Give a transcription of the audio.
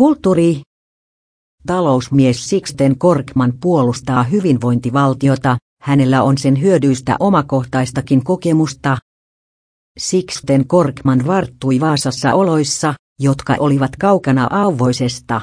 Kulttuuri. Talousmies Sixten Korkman puolustaa hyvinvointivaltiota, hänellä on sen hyödyistä omakohtaistakin kokemusta. Sixten Korkman varttui Vaasassa oloissa, jotka olivat kaukana auvoisesta.